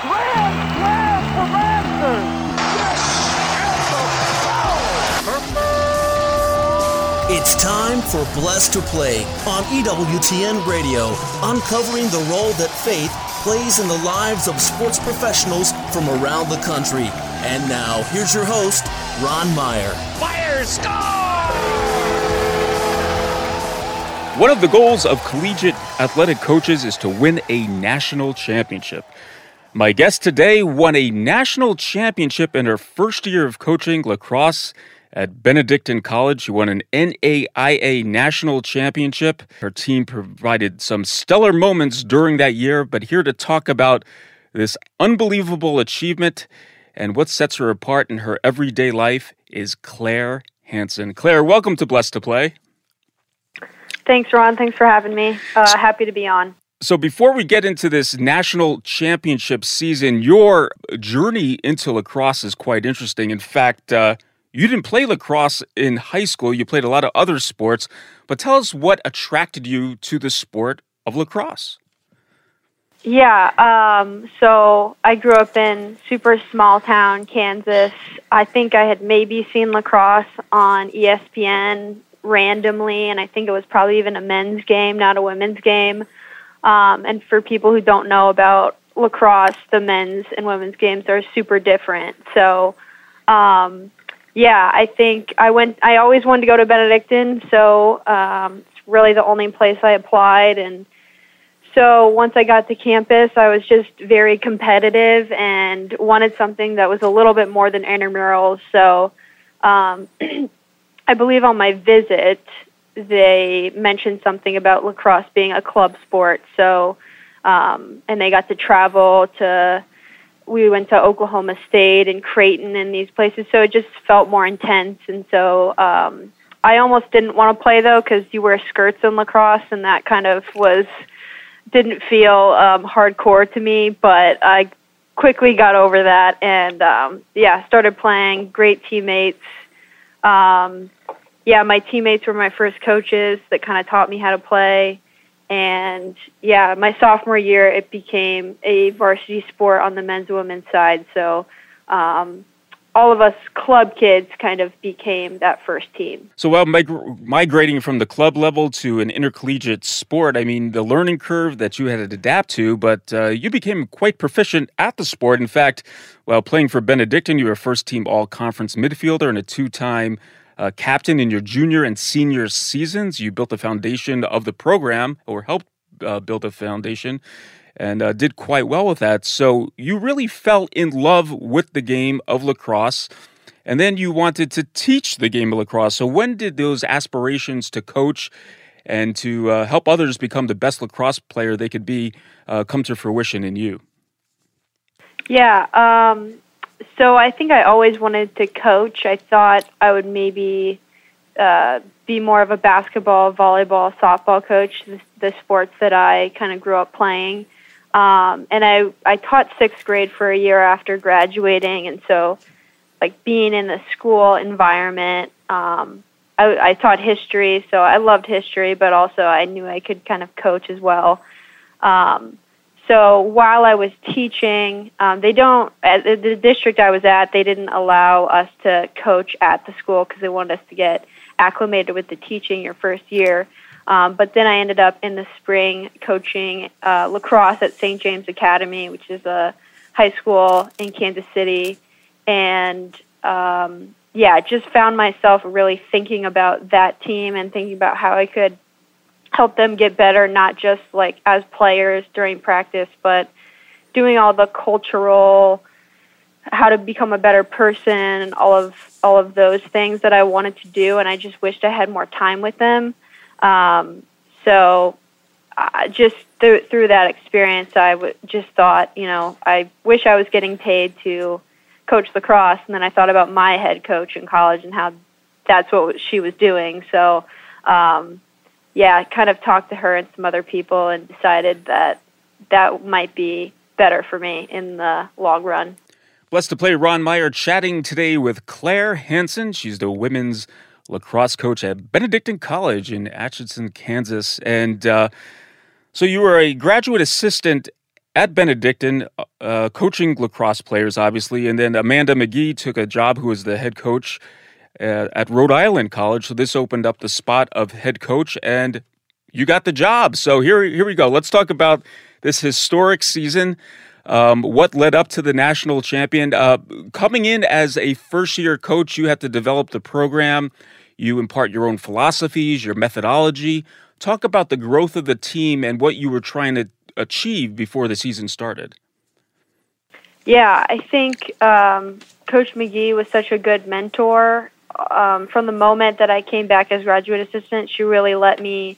Grand slam for Masters! It's time for Blessed to Play on EWTN Radio, uncovering the role that faith plays in the lives of sports professionals from around the country. And now, here's your host, Ron Meyer. Fire score! One of the goals of collegiate athletic coaches is to win a national championship. My guest today won a national championship in her first year of coaching lacrosse at Benedictine College. She won an NAIA national championship. Her team provided some stellar moments during that year, but here to talk about this unbelievable achievement and what sets her apart in her everyday life is Clare Hanson. Clare, welcome to Blessed to Play. Thanks, Ron. Thanks for having me. Uh, happy to be on. So, before we get into this national championship season, your journey into lacrosse is quite interesting. In fact, uh, you didn't play lacrosse in high school, you played a lot of other sports, but tell us what attracted you to the sport of lacrosse. Yeah, um, so I grew up in super small town Kansas. I think I had maybe seen lacrosse on ESPN randomly, and I think it was probably even a men's game, not a women's game. Um, and for people who don't know about lacrosse, the men's and women's games are super different. So, um, yeah, I think I went. I always wanted to go to Benedictine, so um, it's really the only place I applied. And so once I got to campus, I was just very competitive and wanted something that was a little bit more than intramurals. So um, I believe on my visit, they mentioned something about lacrosse being a club sport. So, um, and they got to travel to we went to Oklahoma State and Creighton and these places, so it just felt more intense. And so um, I almost didn't want to play though because you wear skirts in lacrosse, and that kind of was didn't feel um, hardcore to me. But I quickly got over that, and um, yeah, started playing. Great teammates. Um, yeah, my teammates were my first coaches that kind of taught me how to play. And yeah, my sophomore year, it became a varsity sport on the men's and women's side. So um, all of us club kids kind of became that first team. So, while mig- migrating from the club level to an intercollegiate sport, I mean, the learning curve that you had to adapt to, but uh, you became quite proficient at the sport. In fact, while playing for Benedictine, you were a first team all conference midfielder and a two time uh, captain in your junior and senior seasons. You built the foundation of the program or helped uh, build a foundation and uh, did quite well with that. So you really fell in love with the game of lacrosse. And then you wanted to teach the game of lacrosse. So when did those aspirations to coach and to uh, help others become the best lacrosse player they could be uh, come to fruition in you? Yeah, um, so I think I always wanted to coach. I thought I would maybe uh, be more of a basketball, volleyball, softball coach, the, the sports that I kind of grew up playing. Um, and I, I taught sixth grade for a year after graduating, and so like being in the school environment, um, I, I taught history, so I loved history, but also I knew I could kind of coach as well. Um, so while I was teaching, um, they don't at the district I was at. They didn't allow us to coach at the school because they wanted us to get acclimated with the teaching your first year. Um, but then I ended up in the spring coaching uh, lacrosse at St. James Academy, which is a high school in Kansas City, and um, yeah, just found myself really thinking about that team and thinking about how I could help them get better, not just like as players during practice, but doing all the cultural, how to become a better person, and all of all of those things that I wanted to do, and I just wished I had more time with them. Um, so, uh, just through through that experience, I w- just thought, you know, I wish I was getting paid to coach lacrosse, and then I thought about my head coach in college and how that's what she was doing. So. Um, yeah, kind of talked to her and some other people and decided that that might be better for me in the long run. Blessed to play Ron Meyer chatting today with Clare Hanson. She's the women's lacrosse coach at Benedictine College in Atchison, Kansas. And uh, so you were a graduate assistant at Benedictine, uh, coaching lacrosse players, obviously, and then Amanda McGee took a job who was the head coach uh, at Rhode Island College. So this opened up the spot of head coach, and you got the job. So here, here we go. Let's talk about this historic season. Um, what led up to the national champion? Uh, coming in as a first year coach, you had to develop the program. You impart your own philosophies, your methodology. Talk about the growth of the team and what you were trying to achieve before the season started. Yeah, I think um, Coach McGee was such a good mentor. Um, from the moment that I came back as graduate assistant, she really let me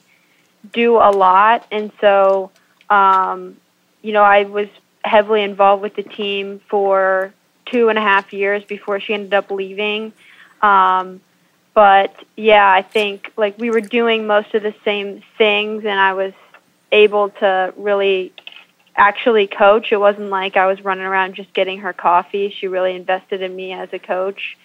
do a lot. And so, um, you know, I was heavily involved with the team for two and a half years before she ended up leaving. Um, but yeah, I think like we were doing most of the same things, and I was able to really actually coach. It wasn't like I was running around just getting her coffee. She really invested in me as a coach.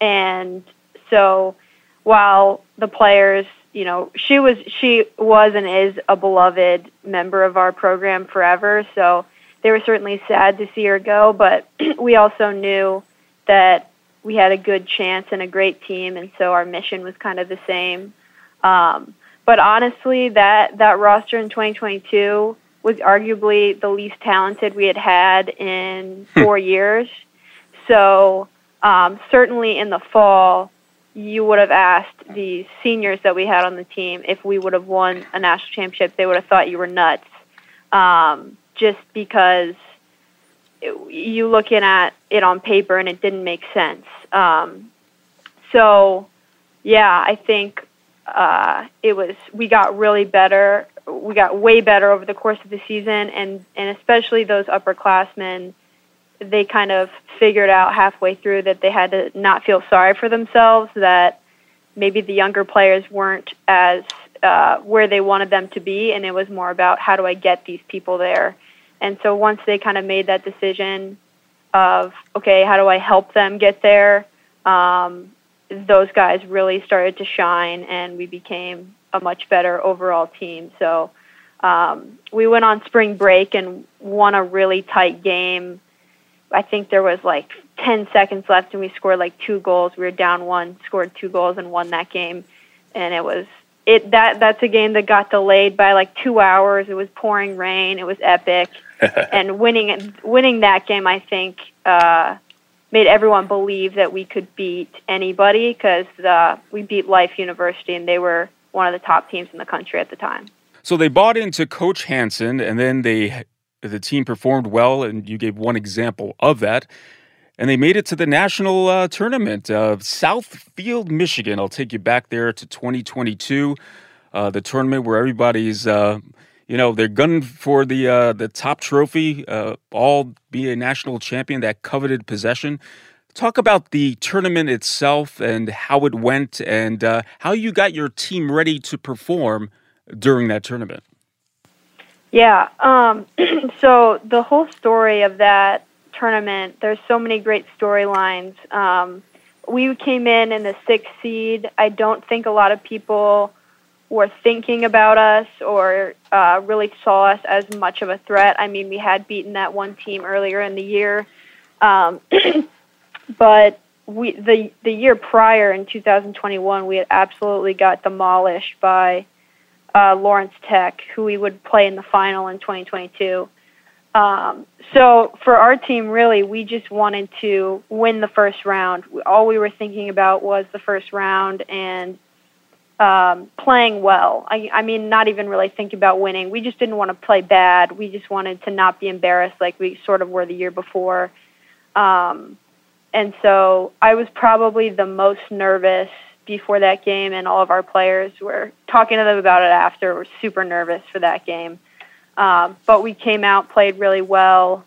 And so while the players, you know, she was she was and is a beloved member of our program forever. So they were certainly sad to see her go, but we also knew that we had a good chance and a great team, and so our mission was kind of the same. Um, but honestly, that that roster in 2022 was arguably the least talented we had had in hmm. four years. So um, certainly in the fall, you would have asked the seniors that we had on the team if we would have won a national championship. They would have thought you were nuts. Um, just because you looking at it on paper and it didn't make sense. Um, so, yeah, I think uh, it was. We got really better. We got way better over the course of the season, and and especially those upperclassmen. They kind of figured out halfway through that they had to not feel sorry for themselves. That maybe the younger players weren't as uh, where they wanted them to be, and it was more about how do I get these people there. And so once they kind of made that decision of okay, how do I help them get there, um, those guys really started to shine, and we became a much better overall team. So um, we went on spring break and won a really tight game. I think there was like 10 seconds left, and we scored like two goals. We were down one, scored two goals, and won that game. And it was it that that's a game that got delayed by like two hours. It was pouring rain. It was epic, and winning winning that game, I think, uh, made everyone believe that we could beat anybody because uh, we beat Life University, and they were one of the top teams in the country at the time. So they bought into Coach Hanson, and then they the team performed well, and you gave one example of that and they made it to the national uh, tournament of Southfield, Michigan. I'll take you back there to 2022, uh, the tournament where everybody's, uh, you know, they're gunning for the uh, the top trophy, uh, all be a national champion, that coveted possession. Talk about the tournament itself and how it went, and how you got your team ready to perform during that tournament. Yeah. Um, so the whole story of that tournament. There's so many great storylines. Um, we came in in the sixth seed. I don't think a lot of people were thinking about us or uh, really saw us as much of a threat. I mean, we had beaten that one team earlier in the year, um, but we the the year prior in 2021 we had absolutely got demolished by uh, Lawrence Tech, who we would play in the final in 2022. Um, so for our team, really, we just wanted to win the first round. All we were thinking about was the first round and um, playing well. I, I mean, not even really thinking about winning. We just didn't want to play bad. We just wanted to not be embarrassed like we sort of were the year before. Um, and so I was probably the most nervous before that game, and all of our players were talking to them about it after. We were super nervous for that game. Um, but we came out, played really well.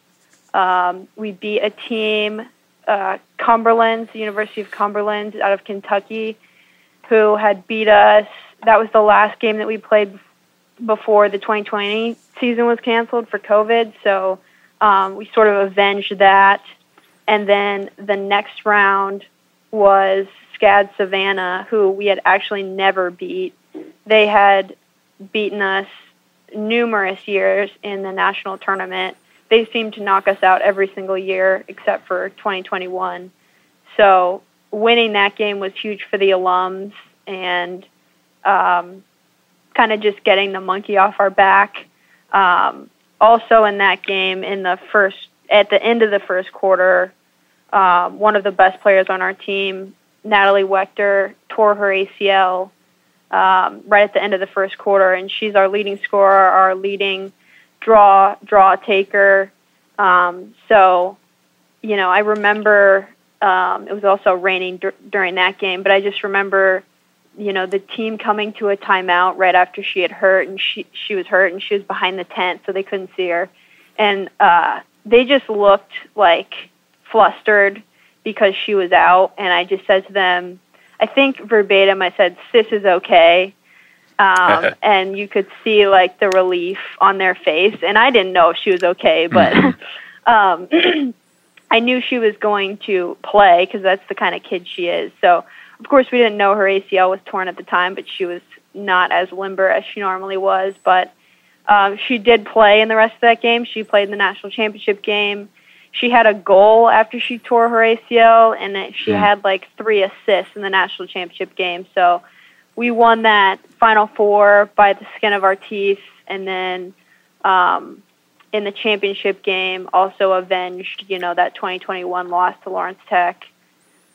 Um, we beat a team, uh, Cumberland, the University of Cumberland out of Kentucky, who had beat us. That was the last game that we played before the 2020 season was canceled for COVID. So um, we sort of avenged that. And then the next round was SCAD Savannah, who we had actually never beat. They had beaten us numerous years in the national tournament. they seemed to knock us out every single year except for 2021. So winning that game was huge for the alums and um, kind of just getting the monkey off our back. Um, also in that game, in the first at the end of the first quarter, um, one of the best players on our team, Natalie Wechter, tore her ACL um, right at the end of the first quarter, and she's our leading scorer, our leading draw draw taker. Um, so, you know, I remember um, it was also raining dur- during that game, but I just remember, you know, the team coming to a timeout right after she had hurt, and she she was hurt, and she was behind the tent, so they couldn't see her, and uh, they just looked like flustered because she was out, and I just said to them, I think verbatim, I said, "Sis is okay." Um, and you could see like the relief on their face, and I didn't know if she was okay, but um, I knew she was going to play because that's the kind of kid she is. So, of course, we didn't know her ACL was torn at the time, but she was not as limber as she normally was. But um, she did play in the rest of that game. She played in the national championship game she had a goal after she tore her ACL, and she yeah. had like three assists in the national championship game. So we won that Final Four by the skin of our teeth, and then um, in the championship game, also avenged you know that 2021 loss to Lawrence Tech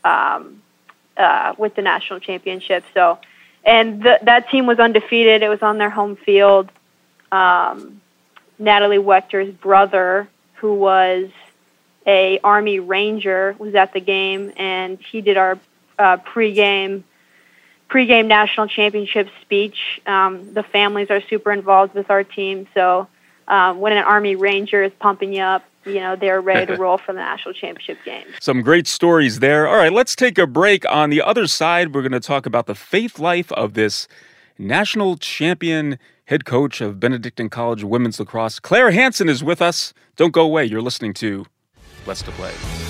um, uh, with the national championship. So, and the, that team was undefeated. It was on their home field. Um, Natalie Wechter's brother, who was a Army Ranger was at the game, and he did our uh, pregame pregame national championship speech. Um, the families are super involved with our team, so um, when an Army Ranger is pumping you up, you know they're ready to roll for the national championship game. Some great stories there. All right, let's take a break. On the other side, we're going to talk about the faith life of this national champion head coach of Benedictine College women's lacrosse. Clare Hanson is with us. Don't go away. You're listening to Blessed to play.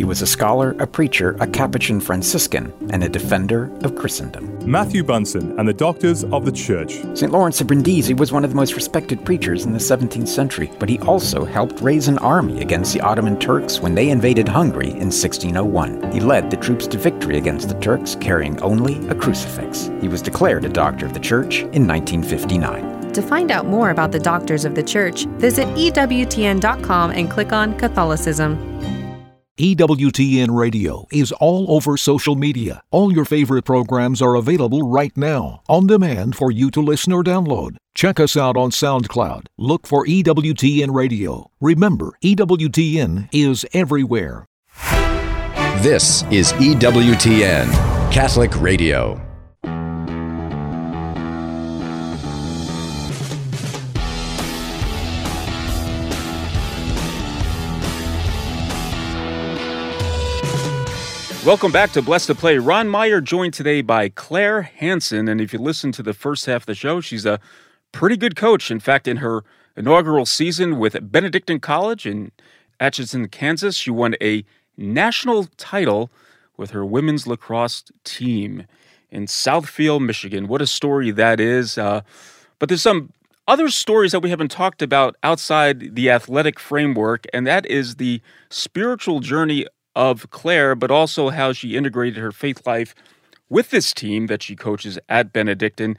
He was a scholar, a preacher, a Capuchin Franciscan, and a defender of Christendom. Matthew Bunson and the Doctors of the Church. St. Lawrence of Brindisi was one of the most respected preachers in the 17th century, but he also helped raise an army against the Ottoman Turks when they invaded Hungary in 1601. He led the troops to victory against the Turks, carrying only a crucifix. He was declared a Doctor of the Church in 1959. To find out more about the Doctors of the Church, visit EWTN.com and click on Catholicism. EWTN Radio is all over social media. All your favorite programs are available right now, on demand for you to listen or download. Check us out on SoundCloud. Look for EWTN Radio. Remember, EWTN is everywhere. This is EWTN, Catholic Radio. Welcome back to Blessed to Play. Ron Meyer joined today by Clare Hanson. And if you listen to the first half of the show, she's a pretty good coach. In fact, in her inaugural season with Benedictine College in Atchison, Kansas, she won a national title with her women's lacrosse team in Southfield, Michigan. What a story that is. Uh, but there's some other stories that we haven't talked about outside the athletic framework, and that is the spiritual journey of Clare, but also how she integrated her faith life with this team that she coaches at Benedictine.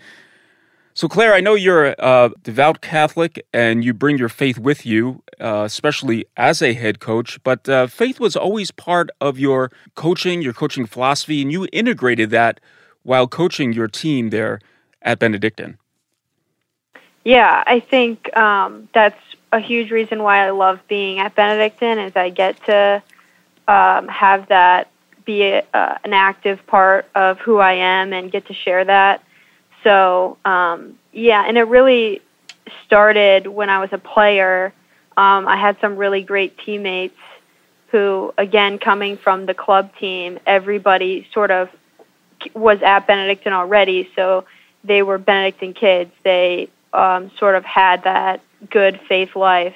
So, Clare, I know you're a devout Catholic and you bring your faith with you, uh, especially as a head coach, but uh, faith was always part of your coaching, your coaching philosophy, and you integrated that while coaching your team there at Benedictine. Yeah, I think um, that's a huge reason why I love being at Benedictine is I get to um, have that be a, uh, an active part of who I am and get to share that. So um, yeah, and it really started when I was a player. Um, I had some really great teammates who, again, coming from the club team, everybody sort of was at Benedictine already, so they were Benedictine kids. They um, sort of had that good faith life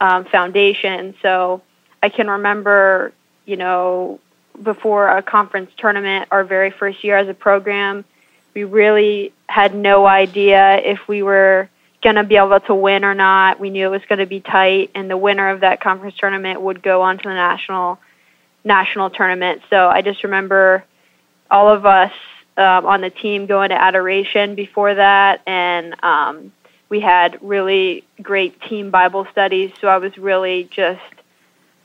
um, foundation. So I can remember, you know, before a conference tournament, our very first year as a program, we really had no idea if we were going to be able to win or not. We knew it was going to be tight, and the winner of that conference tournament would go on to the national national tournament. So I just remember all of us um, on the team going to adoration before that, and um, we had really great team Bible studies. So I was really just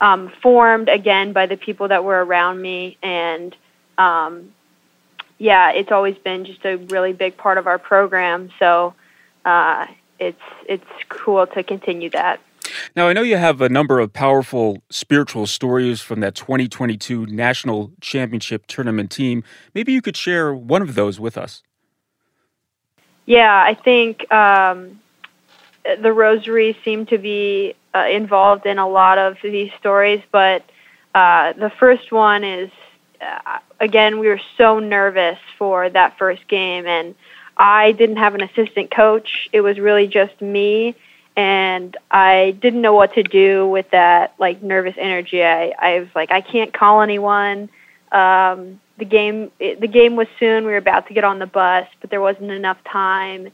um, formed again by the people that were around me, and um, yeah, it's always been just a really big part of our program. So uh, it's it's cool to continue that. Now, I know you have a number of powerful spiritual stories from that 2022 National Championship Tournament team. Maybe you could share one of those with us. Yeah, I think um, the Rosary seemed to be uh, involved in a lot of these stories, but uh, the first one is uh, again, we were so nervous for that first game, and I didn't have an assistant coach. It was really just me, and I didn't know what to do with that like nervous energy. I, I was like, I can't call anyone. Um, the game, it, the game was soon. We were about to get on the bus, but there wasn't enough time,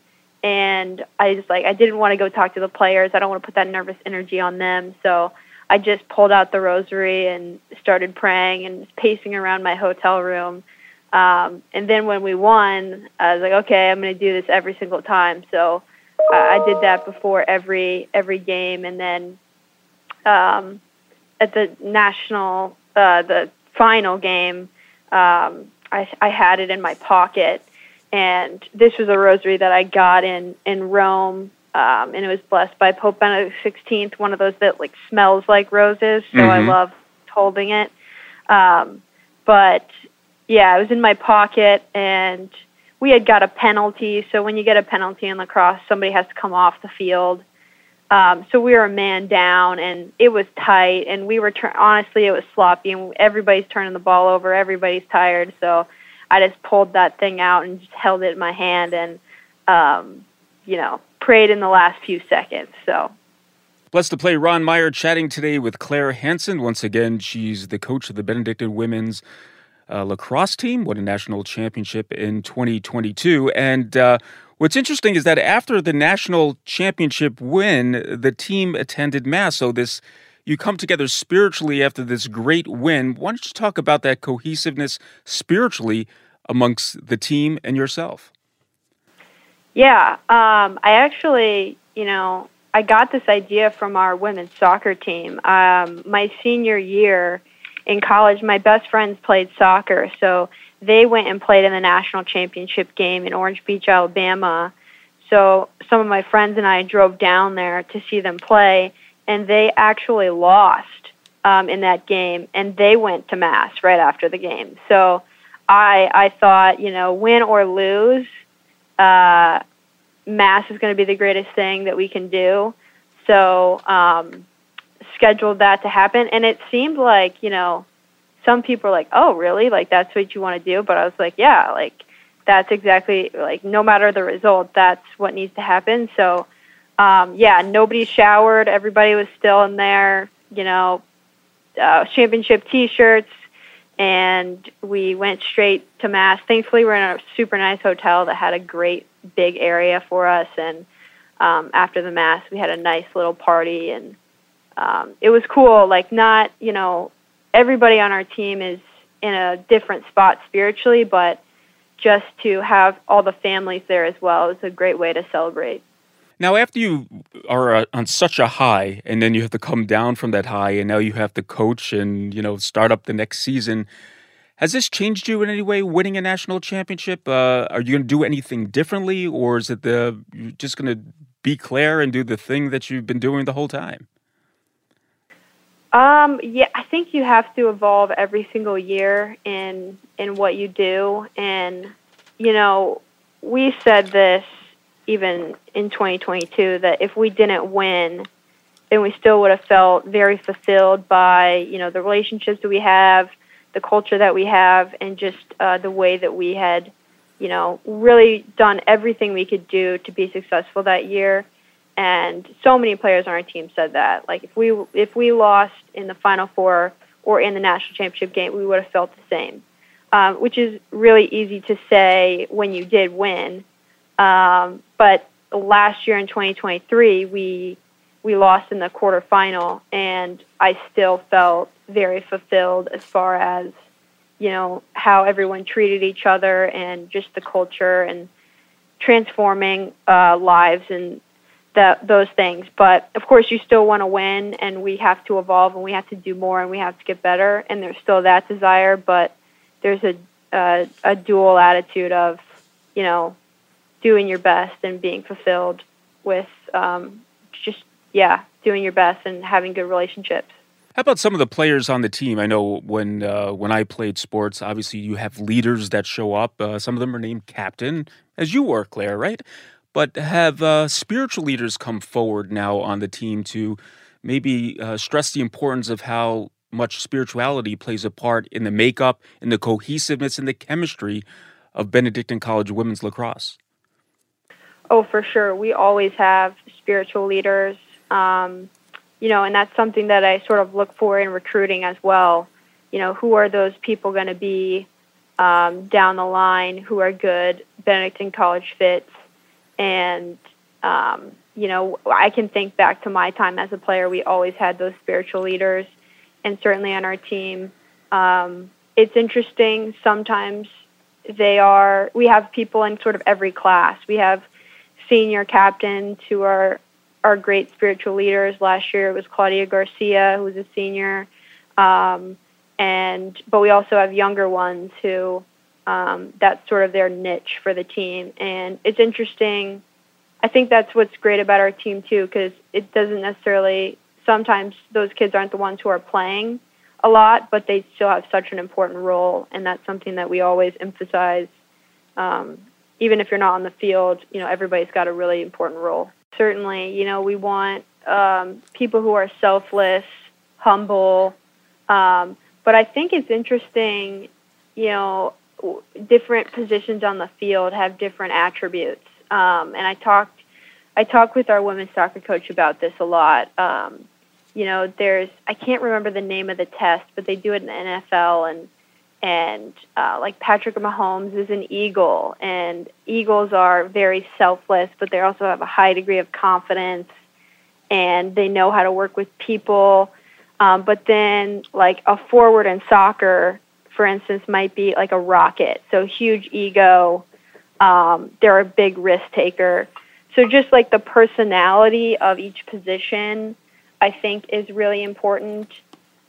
and I just like I didn't want to go talk to the players. I don't want to put that nervous energy on them, so. I just pulled out the rosary and started praying and pacing around my hotel room. Um, and then when we won, I was like, okay, I'm going to do this every single time. So uh, I did that before every every game, and then um, at the national, uh, the final game, um, I, I had it in my pocket, and this was a rosary that I got in in Rome um, and it was blessed by Pope Benedict XVI, one of those that like smells like roses. So mm-hmm. I love holding it. Um, but yeah, it was in my pocket, and we had got a penalty. So when you get a penalty in lacrosse, somebody has to come off the field. Um, so we were a man down, and it was tight, and we were tur- honestly it was sloppy, and everybody's turning the ball over, everybody's tired. So I just pulled that thing out and just held it in my hand, and um, you know prayed in the last few seconds. So. Blessed to play Ron Meyer chatting today with Clare Hanson. Once again, she's the coach of the Benedictine women's uh, lacrosse team, won a national championship in 2022. And uh, what's interesting is that after the national championship win, the team attended Mass. So this you come together spiritually after this great win. Why don't you talk about that cohesiveness spiritually amongst the team and yourself? Yeah, um, I actually, you know, I got this idea from our women's soccer team. Um, my senior year in college, my best friends played soccer, so they went and played in the national championship game in Orange Beach, Alabama. So some of my friends and I drove down there to see them play, and they actually lost um, in that game, and they went to mass right after the game. So I I thought, you know, win or lose uh, mass is going to be the greatest thing that we can do. So um, scheduled that to happen, and it seemed like you know some people are like, oh really, like that's what you want to do, but I was like, yeah, like that's exactly like no matter the result, that's what needs to happen. So um, yeah, nobody showered, everybody was still in there, you know, uh, championship T-shirts, and we went straight to mass. Thankfully, we're in a super nice hotel that had a great big area for us, and um, after the mass, we had a nice little party, and um, it was cool. Like, not you know, everybody on our team is in a different spot spiritually, but just to have all the families there as well is a great way to celebrate. Now, after you are uh, on such a high, and then you have to come down from that high, and now you have to coach and you know start up the next season. Has this changed you in any way? Winning a national championship? Uh, are you going to do anything differently, or is it the you're just going to be Clare and do the thing that you've been doing the whole time? Um, yeah, I think you have to evolve every single year in in what you do, and you know, we said this even in 2022 that if we didn't win, then we still would have felt very fulfilled by you know the relationships that we have, the culture that we have, and just uh, the way that we had, you know, really done everything we could do to be successful that year. and so many players on our team said that. Like if we if we lost in the Final Four or in the national championship game, we would have felt the same. Um, which is really easy to say when you did win. Um, but last year in 2023, we we lost in the quarterfinal, and I still felt very fulfilled as far as you know how everyone treated each other and just the culture and transforming uh, lives and that those things. But of course, you still want to win, and we have to evolve, and we have to do more, and we have to get better. And there's still that desire, but there's a a, a dual attitude of you know doing your best and being fulfilled with um, just yeah doing your best and having good relationships. How about some of the players on the team? I know when uh, when I played sports, obviously you have leaders that show up. Uh, some of them are named captain, as you were, Clare, right? But have uh, spiritual leaders come forward now on the team to maybe uh, stress the importance of how much spirituality plays a part in the makeup, in the cohesiveness, in the chemistry of Benedictine College women's lacrosse? Oh, for sure. We always have spiritual leaders. Um, you know, and that's something that I sort of look for in recruiting as well. You know, who are those people going to be um, down the line who are good Benedictine College fits? And, um, you know, I can think back to my time as a player. We always had those spiritual leaders, and certainly on our team. Um, it's interesting. Sometimes they are, we have people in sort of every class. We have senior captain to are our great spiritual leaders. Last year was Claudia Garcia, who was a senior, um, and but we also have younger ones who um, that's sort of their niche for the team, and it's interesting. I think that's what's great about our team too, because it doesn't necessarily. Sometimes those kids aren't the ones who are playing a lot, but they still have such an important role, and that's something that we always emphasize. Um, even if you're not on the field, you know everybody's got a really important role certainly, you know, we want um, people who are selfless, humble. Um, but I think it's interesting, you know, different positions on the field have different attributes. Um, and I talked, I talked with our women's soccer coach about this a lot. Um, you know, there's, I can't remember the name of the test, but they do it in the NFL, and and uh, like Patrick Mahomes is an eagle, and eagles are very selfless, but they also have a high degree of confidence, and they know how to work with people. Um, but then, like a forward in soccer, for instance, might be like a rocket, so huge ego. Um, they're a big risk taker. So just like the personality of each position, I think is really important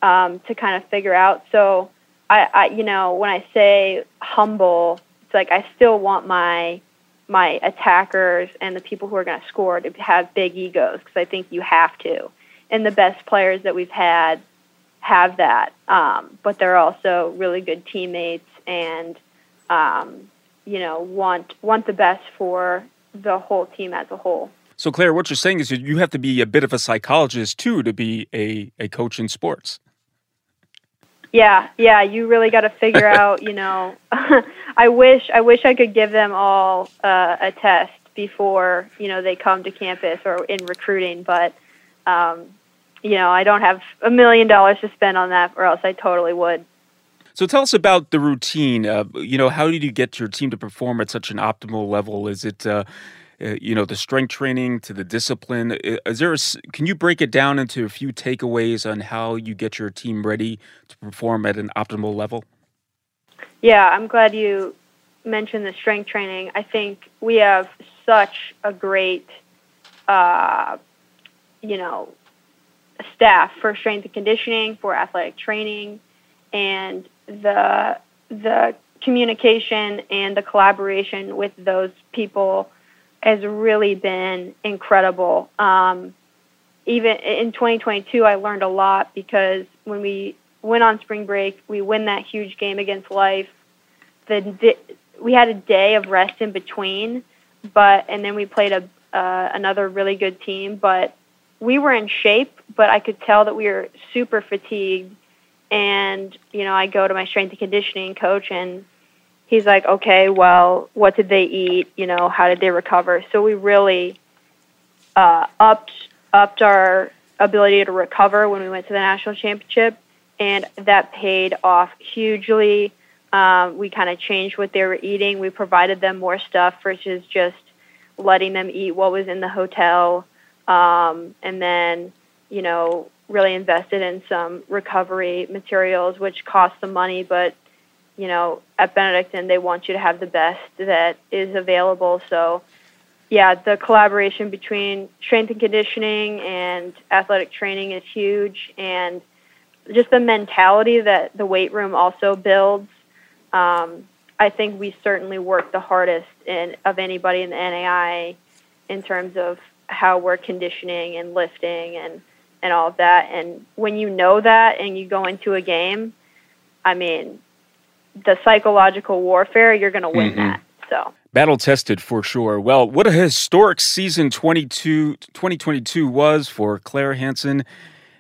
um, to kind of figure out. So I, I you know when I say humble, it's like I still want my my attackers and the people who are going to score to have big egos because I think you have to. And the best players that we've had have that, um, but they're also really good teammates and um, you know want want the best for the whole team as a whole. So Clare, what you're saying is you have to be a bit of a psychologist too to be a, a coach in sports. Yeah, yeah, you really got to figure out, you know, I wish I wish I could give them all uh, a test before, you know, they come to campus or in recruiting, but um, you know, I don't have a million dollars to spend on that or else I totally would. So tell us about the routine. Uh, you know, how did you get your team to perform at such an optimal level? Is it uh, uh, you know the strength training to the discipline is there a, can you break it down into a few takeaways on how you get your team ready to perform at an optimal level? Yeah i'm glad you mentioned the strength training. I think we have such a great uh, you know staff for strength and conditioning for athletic training and the the communication and the collaboration with those people has really been incredible. Um, even in 2022, I learned a lot because when we went on spring break, we win that huge game against Life. The we had a day of rest in between, but and then we played a uh, another really good team. But we were in shape, but I could tell that we were super fatigued. And you know, I go to my strength and conditioning coach and he's like, okay, well, what did they eat? You know, how did they recover? So we really uh, upped upped our ability to recover when we went to the national championship, and that paid off hugely. Um, we kind of changed what they were eating. We provided them more stuff versus just letting them eat what was in the hotel, um, and then you know really invested in some recovery materials, which cost some money, but you know at Benedictine they want you to have the best that is available. So yeah, the collaboration between strength and conditioning and athletic training is huge, and just the mentality that the weight room also builds. Um, I think we certainly work the hardest in, of anybody in the NAI in terms of how we're conditioning and lifting and and all of that. And when you know that and you go into a game, I mean, the psychological warfare, you're going to win mm-hmm. that. So battle tested for sure. Well, what a historic season 22, 2022 was for Clare Hanson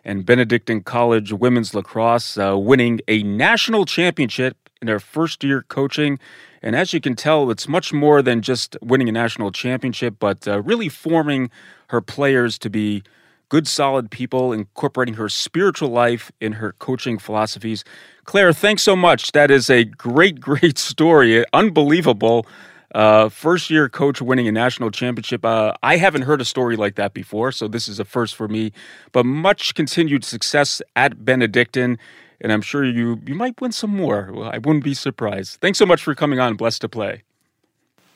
and Benedictine College women's lacrosse, uh, winning a national championship in their first year coaching. And as you can tell, it's much more than just winning a national championship, but uh, really forming her players to be good, solid people, incorporating her spiritual life in her coaching philosophies. Clare, thanks so much. That is a great, great story. Unbelievable. Uh, first year coach winning a national championship. Uh, I haven't heard a story like that before, so this is a first for me. But much continued success at Benedictine, and I'm sure you you might win some more. Well, I wouldn't be surprised. Thanks so much for coming on Blessed to Play.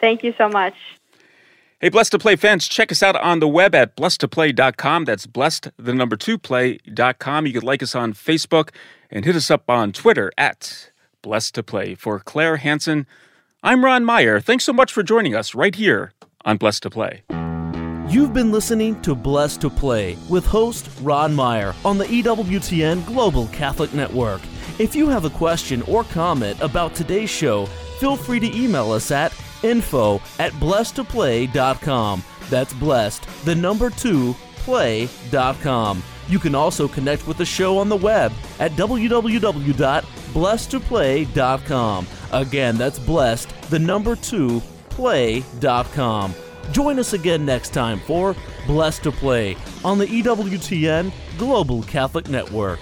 Thank you so much. Hey, Blessed to Play fans, check us out on the web at blessedtoplay.com. That's blessed, the number two play.com. You can like us on Facebook and hit us up on Twitter at Blessed to Play. For Clare Hanson, I'm Ron Meyer. Thanks so much for joining us right here on Blessed to Play. You've been listening to Blessed to Play with host Ron Meyer on the EWTN Global Catholic Network. If you have a question or comment about today's show, feel free to email us at info at blessedtoplay.com. That's blessed, the number two, play.com. You can also connect with the show on the web at www.blessedtoplay.com. Again, that's blessed, the number two, play.com. Join us again next time for Blessed to Play on the EWTN Global Catholic Network.